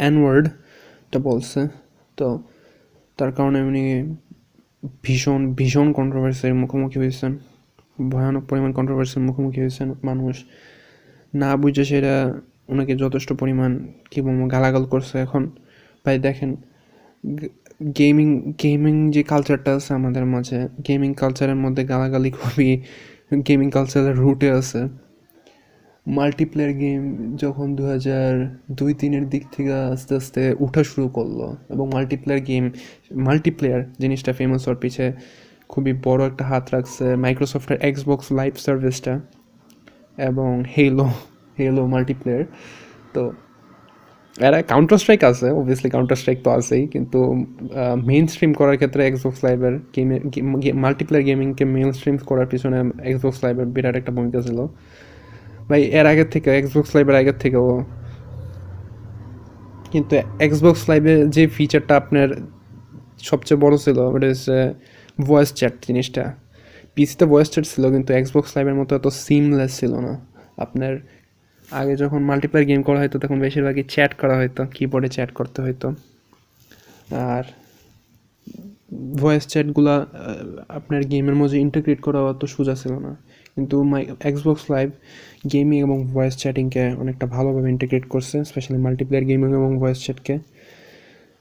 অ্যানওয়ার্ডটা বলছে। তো তার কারণে উনি ভীষণ ভীষণ কন্ট্রোভার্সির মুখোমুখি হয়েছেন। ভয়ানক পরিমাণ কন্ট্রোভার্সির মুখোমুখি হয়েছেন মানুষ। না বুঝে সেটা ওনাকে যথেষ্ট পরিমাণ, কী বলব, গালাগাল করছে এখন। ভাই, দেখেন গেমিং গেমিং যে কালচারটা আছে আমাদের মাঝে গেমিং কালচারের মধ্যে গালাগালি খুবই গেমিং কালচারের রুটে আছে। মাল্টিপ্লেয়ার গেম যখন দু হাজার দুই তিনের দিক থেকে আস্তে আস্তে উঠা শুরু করল এবং মাল্টিপ্লেয়ার গেম মাল্টিপ্লেয়ার জিনিসটা ফেমাস হওয়ার পিছে খুবই বড় একটা হাত রাখছে মাইক্রোসফটের এক্সবক্স লাইভ সার্ভিসটা এবং হেলো হেলো মাল্টিপ্লেয়ার তো এরা কাউন্টার স্ট্রাইক আছে অবভিয়াসলি কাউন্টার স্ট্রাইক তো আছেই, কিন্তু মেইন স্ট্রিম করার ক্ষেত্রে এক্সবক্স লাইভের গেমে মাল্টিপ্লেয়ার গেমিংকে মেইন স্ট্রিম করার পিছনে এক্সবক্স লাইভের বিরাট একটা ভূমিকা ছিল। ভাই, এর আগের থেকে এক্সবক্স লাইভের আগের থেকেও। কিন্তু এক্সবক্স লাইভে যে ফিচারটা আপনার সবচেয়ে বড় ছিল ওটা হচ্ছে ভয়েস চ্যাট জিনিসটা। পিসিতে ভয়েস চ্যাট ছিল, কিন্তু এক্সবক্স লাইভের মতো এত সিমলেস ছিল না। আপনার আগে যখন মাল্টিপ্লেয়ার গেম করা হতো তখন বেশিরভাগই চ্যাট করা হতো কিবোর্ডে চ্যাট করতে হতো আর ভয়েস চ্যাটগুলো আপনার গেমের মধ্যে ইন্টিগ্রেট করা অত সোজা ছিল না। কিন্তু মাই এক্সবক্স লাইভ গেমিং এবং ভয়েস চ্যাটিংকে অনেকটা ভালোভাবে ইন্টিগ্রেট করছে স্পেশালি মাল্টিপ্লেয়ার গেমিং এবং ভয়েস চ্যাটকে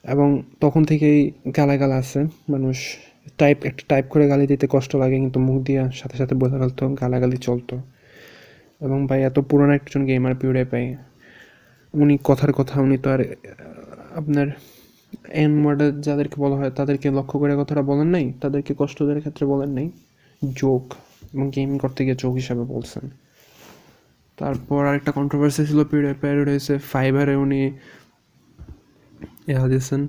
এবং তখন থেকেই গালাগাল আছে মানুষ। টাইপ একটা টাইপ করে গালি দিতে কষ্ট লাগে, কিন্তু মুখ দিয়ে সাথে সাথে বোঝা ফেলতো গালাগালি চলতো। এবং ভাই, এত পুরনো একজন গেমার পিউডে পাই উনি কথার কথা, উনি তো আর আপনার এন ওয়ার্ডে যাদেরকে বলা হয়, তাদেরকে লক্ষ্য করে কথাটা বলেন নাই, তাদেরকে কষ্ট দেওয়ার ক্ষেত্রে বলেন নাই জোক এবং গেমিং করতে গিয়ে জোক হিসাবে বলছেন। তারপর আরেকটা কন্ট্রোভার্সি ছিল পিউডে পাই রয়েছে ফাইবারে উনি, ইয়া দিয়েছেন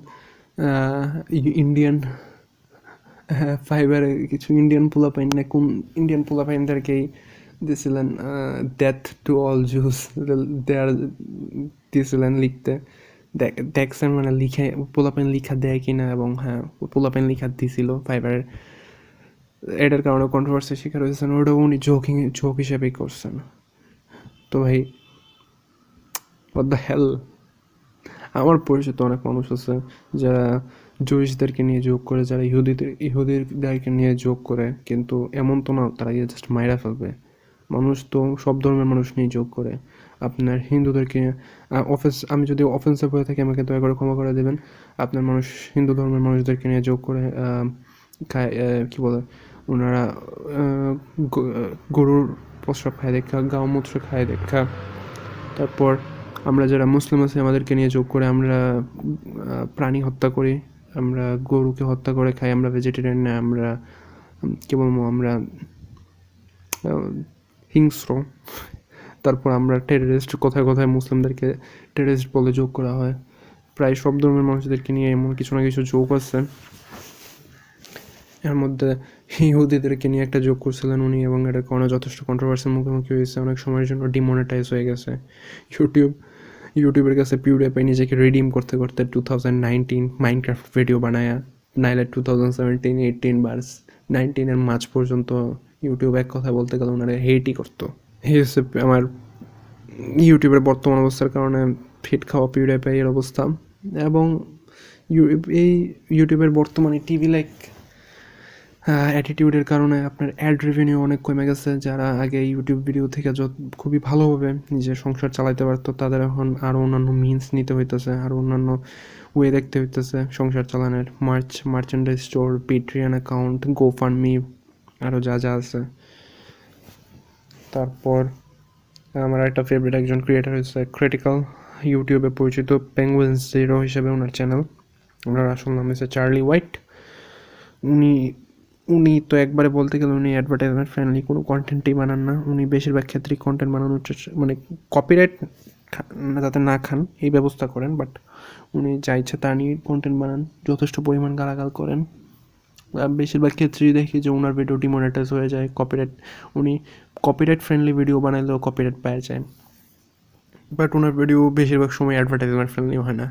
ইন্ডিয়ান ফাইবারে কিছু ইন্ডিয়ান পোলাপাইন না কোন ইন্ডিয়ান পোলা পোলাপাইনদেরকেই দিয়েছিলেন ডেথ টু অল জুস দেয়ার দিয়েছিলেন লিখতে। দেখছেন মানে লিখে পোলা পোলাপেন লিখা দেয় কি না এবং হ্যাঁ পোলা পোলাপেন লিখা দিছিল ফাইবারের এটার কারণে কন্ট্রোভার্সি শিকার হয়েছেন, ওটাও উনি জোকিং জোক হিসেবেই করছেন। তো ভাই, what the hell? আমার পরিচিত অনেক মানুষ আছে যারা জুইশদেরকে নিয়ে যোগ করে, যারা ইহুদিদের ইহুদিদেরকে নিয়ে যোগ করে, কিন্তু এমন তো না, তারা গিয়ে জাস্ট মাইরা ফেলবে। মানুষ তো সব ধর্মের মানুষ নিয়ে যোগ করে। আপনার হিন্দুদেরকে অফেন্স আমি যদি অফেন্সিভ হয়ে থাকি, আমাকে দয়া করে ক্ষমা করে দেবেন। আপনার মানুষ, হিন্দু ধর্মের মানুষদেরকে নিয়ে যোগ করে খায় কী বলে, ওনারা গরুর প্রস্রাব খায় দেখা গাউমূত্র খায় দেখা। তারপর আমরা যারা মুসলিম আছি, আমাদেরকে নিয়ে যোগ করে আমরা প্রাণী হত্যা করি। আমরা গরুকে হত্যা করে খাই, আমরা ভেজিটেরিয়ান না, আমরা, কী বলব, আমরা হিংস্র। তারপর আমরা টেররিস্ট কোথায় কোথায় মুসলিমদেরকে টেররিস্ট বলে যোগ করা হয়। প্রায় সব ধর্মের মানুষদেরকে নিয়ে এমন কিছু না কিছু যোগ আছে। এর মধ্যে ইহুদিদেরকে নিয়ে একটা যোগ করছিলেন উনি এবং এটা কোনো যথেষ্ট কন্ট্রোভার্সির মুখোমুখি হয়েছে। অনেক সময়ের জন্য ডিমনিটাইজ হয়ে গেছে। ইউটিউব ইউটিউবের কাছে পাই নিজেকে রিডিম করতে করতে two thousand nineteen Minecraft video বানায়া, নাইলে টু থাউজেন্ড সেভেন্টিন এইটিন বার্স মাঝ পর্যন্ত ইউটিউব এক কথা বলতে গেলে ওনারা হেটই করতো। এই হচ্ছে আমার ইউটিউবের বর্তমান অবস্থার কারণে ফিট খাওয়া পাই এর অবস্থা। এবং এই ইউটিউবের বর্তমানে টিভি লাইক অ্যাটিটিউডের কারণে আপনার অ্যাড রেভিনিউ অনেক কমে গেছে। যারা আগে ইউটিউব ভিডিও থেকে যত, খুবই ভালোভাবে নিজের সংসার চালাইতে পারতো, তাদের এখন আরও অন্যান্য মিনস নিতে হইতেছে আরও অন্যান্য ওয়ে দেখতে হইতেছে সংসার চালানোর। Merch merchandise store Patreon account go me আরও যা যা আছে। তারপর আমার একটা ফেভারিট একজন ক্রিয়েটার হচ্ছে ক্রিটিক্যাল ইউটিউবে পরিচিত পেঙ্গুইন্স জিরো হিসেবে ওনার চ্যানেল ওনার আসল নাম হচ্ছে চার্লি হোয়াইট উনি উনি তো একবারে বলতে গেলে উনি অ্যাডভার্টাইজমেন্ট ফ্রেন্ডলি কোনো কন্টেন্টই বানান না। উনি বেশিরভাগ ক্ষেত্রেই কন্টেন্ট বানানোর মানে কপিরাইট যাতে না খান, এই ব্যবস্থা করেন। বাট উনি যা ইচ্ছা তা নিয়ে কন্টেন্ট বানান, যথেষ্ট পরিমাণ গালাগাল করেন। বেশিরভাগ ক্ষেত্রেই দেখি যে ওনার ভিডিও ডিমনিটাইজ হয়ে যায় কপিরাইট উনি কপিরাইট ফ্রেন্ডলি ভিডিও বানাইলেও কপিরাইট পাওয়া যায়। বাট ওনার ভিডিও বেশিরভাগ সময় অ্যাডভার্টাইজমেন্ট ফ্রেন্ডলি হয় না।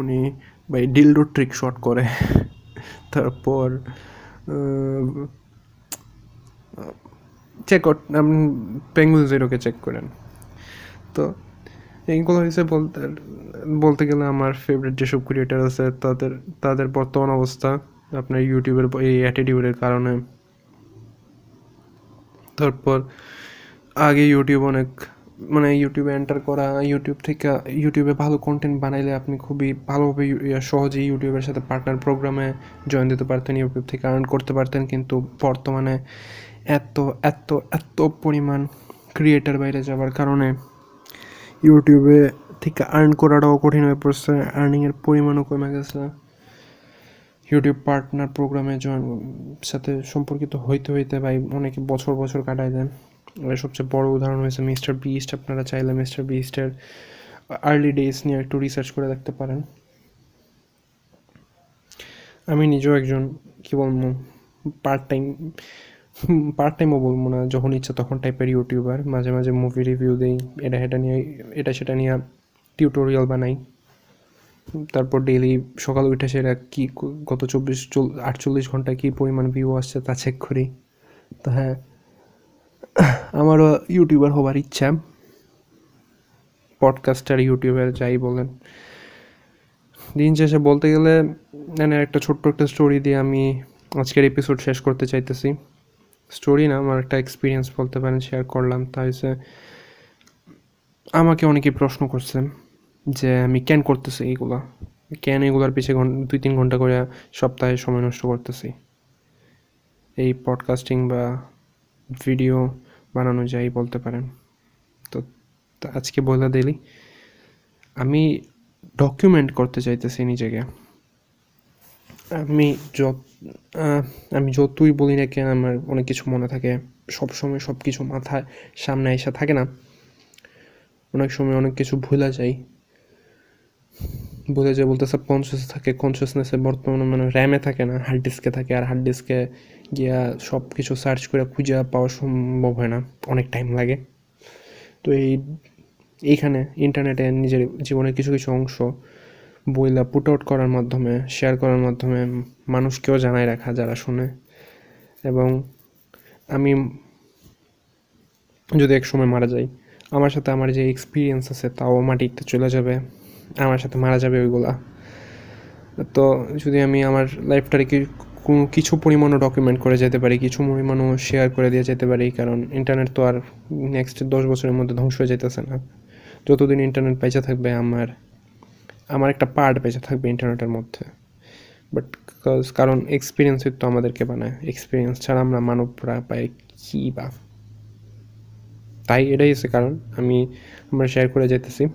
উনি, ভাই ডিলডো ট্রিক শট করে। তারপর চেক আপনি পেঙ্গুল জিরোকে চেক করেন। তো এইগুলো হয়েছে বলতে বলতে গেলে আমার ফেভারিট যেসব ক্রিয়েটার আছে, তাদের তাদের বর্তমান অবস্থা, আপনার ইউটিউবের এই অ্যাটিটিউডের কারণে। তারপর, আগে ইউটিউব অনেক মানে ইউটিউবে এন্টার করা ইউটিউব থেকে ইউটিউবে ভালো কন্টেন্ট বানাইলে আপনি খুবই ভালোভাবে সহজেই ইউটিউবের সাথে পার্টনার প্রোগ্রামে জয়েন দিতে পারতেন ইউটিউব থেকে আর্ন করতে পারতেন। কিন্তু বর্তমানে এত এত এত পরিমাণ ক্রিয়েটার বাইরে যাওয়ার কারণে ইউটিউবে থেকে আর্ন করাটাও কঠিন হয়ে পড়ছে আর্নিংয়ের পরিমাণও কমে গেছে। ইউটিউব পার্টনার প্রোগ্রামে জয়েন সাথে সম্পর্কিত হইতে হইতে ভাই অনেকে বছর বছর কাটায় দেন। সবচেয়ে বড় উদাহরণ হয়েছে মিস্টার বিস্ট। আপনারা চাইলে মিস্টার বিস্টের আর্লি ডেজ নিয়ে একটু রিসার্চ করে দেখতে পারেন। আমি নিজেও একজন, কী বলব পার্ট টাইম পার্ট টাইমও বলব না, যখন ইচ্ছা তখন টাইপের ইউটিউবার মাঝে মাঝে মুভি রিভিউ দিই, এটা সেটা নিয়ে, এটা সেটা নিয়ে টিউটোরিয়াল বানাই। তারপর ডেইলি সকাল উঠে সেটা কী, গত চব্বিশ আটচল্লিশ ঘন্টায় কী পরিমাণ ভিউ আসছে তা চেক করি। তো হ্যাঁ আমারও ইউটিউবার হবার ইচ্ছা। পডকাস্টার ইউটিউবার যাই বলেন। দিন শেষে বলতে গেলে মানে একটা ছোট্ট একটা স্টোরি দিয়ে আমি আজকের এপিসোড শেষ করতে চাইতেছি। স্টোরি না, আমার একটা এক্সপিরিয়েন্স বলতে পারেন শেয়ার করলাম। তা হচ্ছে আমাকে অনেকে প্রশ্ন করছে যে, আমি কেন করতেছি এইগুলো কেন এগুলোর পিছিয়ে দুই তিন ঘণ্টা করে সপ্তাহে সময় নষ্ট করতেছি? এই পডকাস্টিং বা ভিডিও বানানো যায় বলতে পারেন। তো আজকে বলে দিলি। আমি ডকুমেন্ট করতে চাইতেছি নিজেকে। আমি যত আমি যতই বলি না কেন আমার অনেক কিছু মনে থাকে। সব সময় সব কিছু মাথায় সামনে এসে থাকে না। অনেক সময় অনেক কিছু ভুলা যায় বোঝা যায় বলতেছে কনসিয়াস থাকে কনসিয়াসনেসে বর্তমানে মানে র্যামে থাকে না হার্ড ডিস্কে থাকে, আর হার্ড ডিস্কে গিয়া সব কিছু সার্চ করে খুঁজে পাওয়া সম্ভব হয় না, অনেক টাইম লাগে। তো এই, এইখানে ইন্টারনেটে নিজের জীবনের কিছু কিছু অংশ বইলা পুট আউট করার মাধ্যমে শেয়ার করার মাধ্যমে মানুষকেও জানাই রাখা যারা শুনে। এবং আমি যদি এক সময় মারা যাই, আমার সাথে আমার যে এক্সপিরিয়েন্স আছে তাও মাটিতে চলে যাবে। আমার সাথে মারা যাবে ওইগুলা। তো যদি আমি আমার লাইফটাকে কোনো কিছু পরিমাণও ডকুমেন্ট করে যেতে পারি, কিছু পরিমাণও শেয়ার করে দিয়ে যেতে পারি, কারণ ইন্টারনেট তো আর নেক্সট দশ বছরের মধ্যে ধ্বংস হয়ে যেতেছে না। যতদিন ইন্টারনেট বেঁচে থাকবে, আমার আমার একটা পার্ট বেঁচে থাকবে ইন্টারনেটের মধ্যে। বাট কারণ এক্সপিরিয়েন্সই তো আমাদেরকে বানায়। এক্সপিরিয়েন্স ছাড়া আমরা মানবরা পাই কী বা। তাই এটাই হচ্ছে কারণ, আমি, আমরা শেয়ার করে যেতেছি।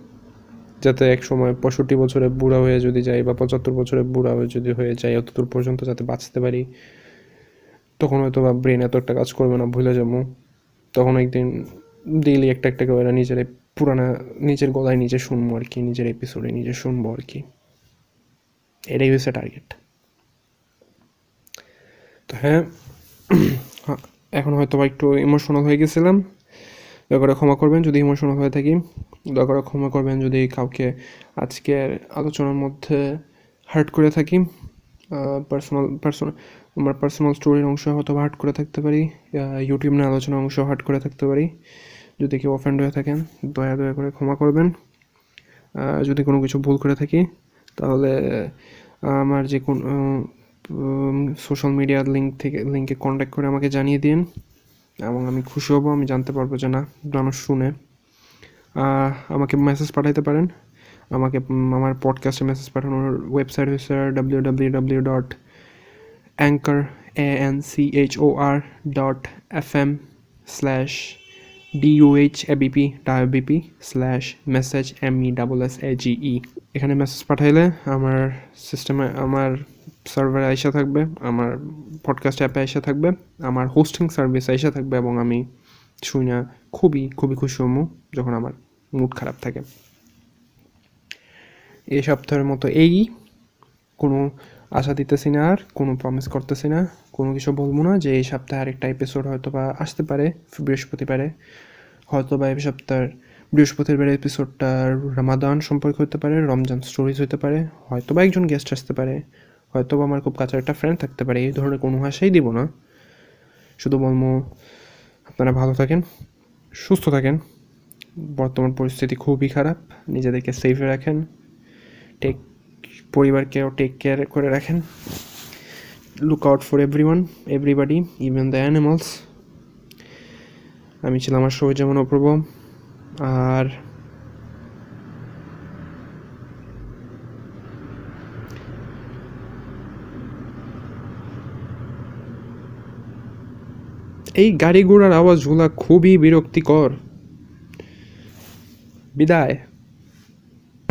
যাতে এক সময় পঁয়ষট্টি বছরে বুড়া হয়ে যদি যাই বা পঁচাত্তর বছরে বুড়া হয়ে যদি হয়ে যাই অতদূর পর্যন্ত যাতে বাঁচতে পারি, তখন হয়তো বা ব্রেন এত একটা কাজ করবে না, ভুলে যাব। তখন একদিন ডেইলি একটা একটা করে নিজের পুরানা, নিজের গলায় নিজে শুনব আর কি, নিজের এপিসোডে নিজে শুনব আর কি। এটাই হচ্ছে টার্গেট তো হ্যাঁ এখন হয়তো বা একটু ইমোশনাল হয়ে গেছিলাম। দয়া করে ক্ষমা করবেন যদি ইমোশনাল হয়ে থাকি। দয়া করে ক্ষমা করবেন যদি কাউকে আজকের আলোচনার মধ্যে হার্ট করে থাকি। পার্সোনাল পার্সোনাল আমার পার্সোনাল স্টোরির অংশ হয়তো হার্ট করে থাকতে পারি। ইউটিউব নিয়ে আলোচনার অংশ হার্ট করে থাকতে পারি। যদি কেউ অফেন্ড হয়ে থাকেন, দয়া দয়া করে ক্ষমা করবেন। যদি কোনো কিছু ভুল করে থাকি, তাহলে আমার যে কোন সোশ্যাল মিডিয়ার লিঙ্ক থেকে লিঙ্কে কন্ট্যাক্ট করে আমাকে জানিয়ে দিন। এবং আমি খুশি হব, আমি জানতে পারব যে না মানুষ শুনে। আমাকে মেসেজ পাঠাইতে পারেন। আমাকে আমার পডকাস্টে মেসেজ পাঠানোর ওয়েবসাইট হচ্ছে W W W dot anchor A N C H O R dot F M slash DUH ABP ডাবিপি slash message M E double S A G E এখানে মেসেজ পাঠাইলে আমার সিস্টেমে আমার সার্ভারে আইসা থাকবে, আমার পডকাস্ট অ্যাপে আইসা থাকবে, আমার হোস্টিং সার্ভিস আইসা থাকবে এবং আমি শুই না খুবই খুবই খুশি হমু যখন আমার মুড খারাপ থাকে। এই সপ্তাহের মতো এই, কোনো আশা দিতেছি না আর, কোনো প্রমিস করতেছি না, কোনো কিছু বলব না যে এই সপ্তাহে আরেকটা এপিসোড হয়তো বা আসতে পারে বৃহস্পতিবারে হয়তো বা এই সপ্তাহের বৃহস্পতিবার এপিসোডটা রামাদান সম্পর্কে হতে পারে রমজান স্টোরিজ হতে পারে হয়তো বা একজন গেস্ট আসতে পারে হয়তো আমার খুব কাছের একটা ফ্রেন্ড থাকতে পারে, এই ধরনের কোনো ভাষাই দিব না। শুধু বলব, আপনারা ভালো থাকেন, সুস্থ থাকেন। বর্তমান পরিস্থিতি খুবই খারাপ, নিজেদেরকে সেফে রাখেন টেক পরিবারকেও টেক কেয়ার করে রাখেন। Look out for every one everybody even the animals আমি ছিলাম আমার সবুজ যেমন অপূর্ব আর এই গাড়ি ঘোড়ার আওয়াজগুলা খুবই বিরক্তিকর। বিদায়।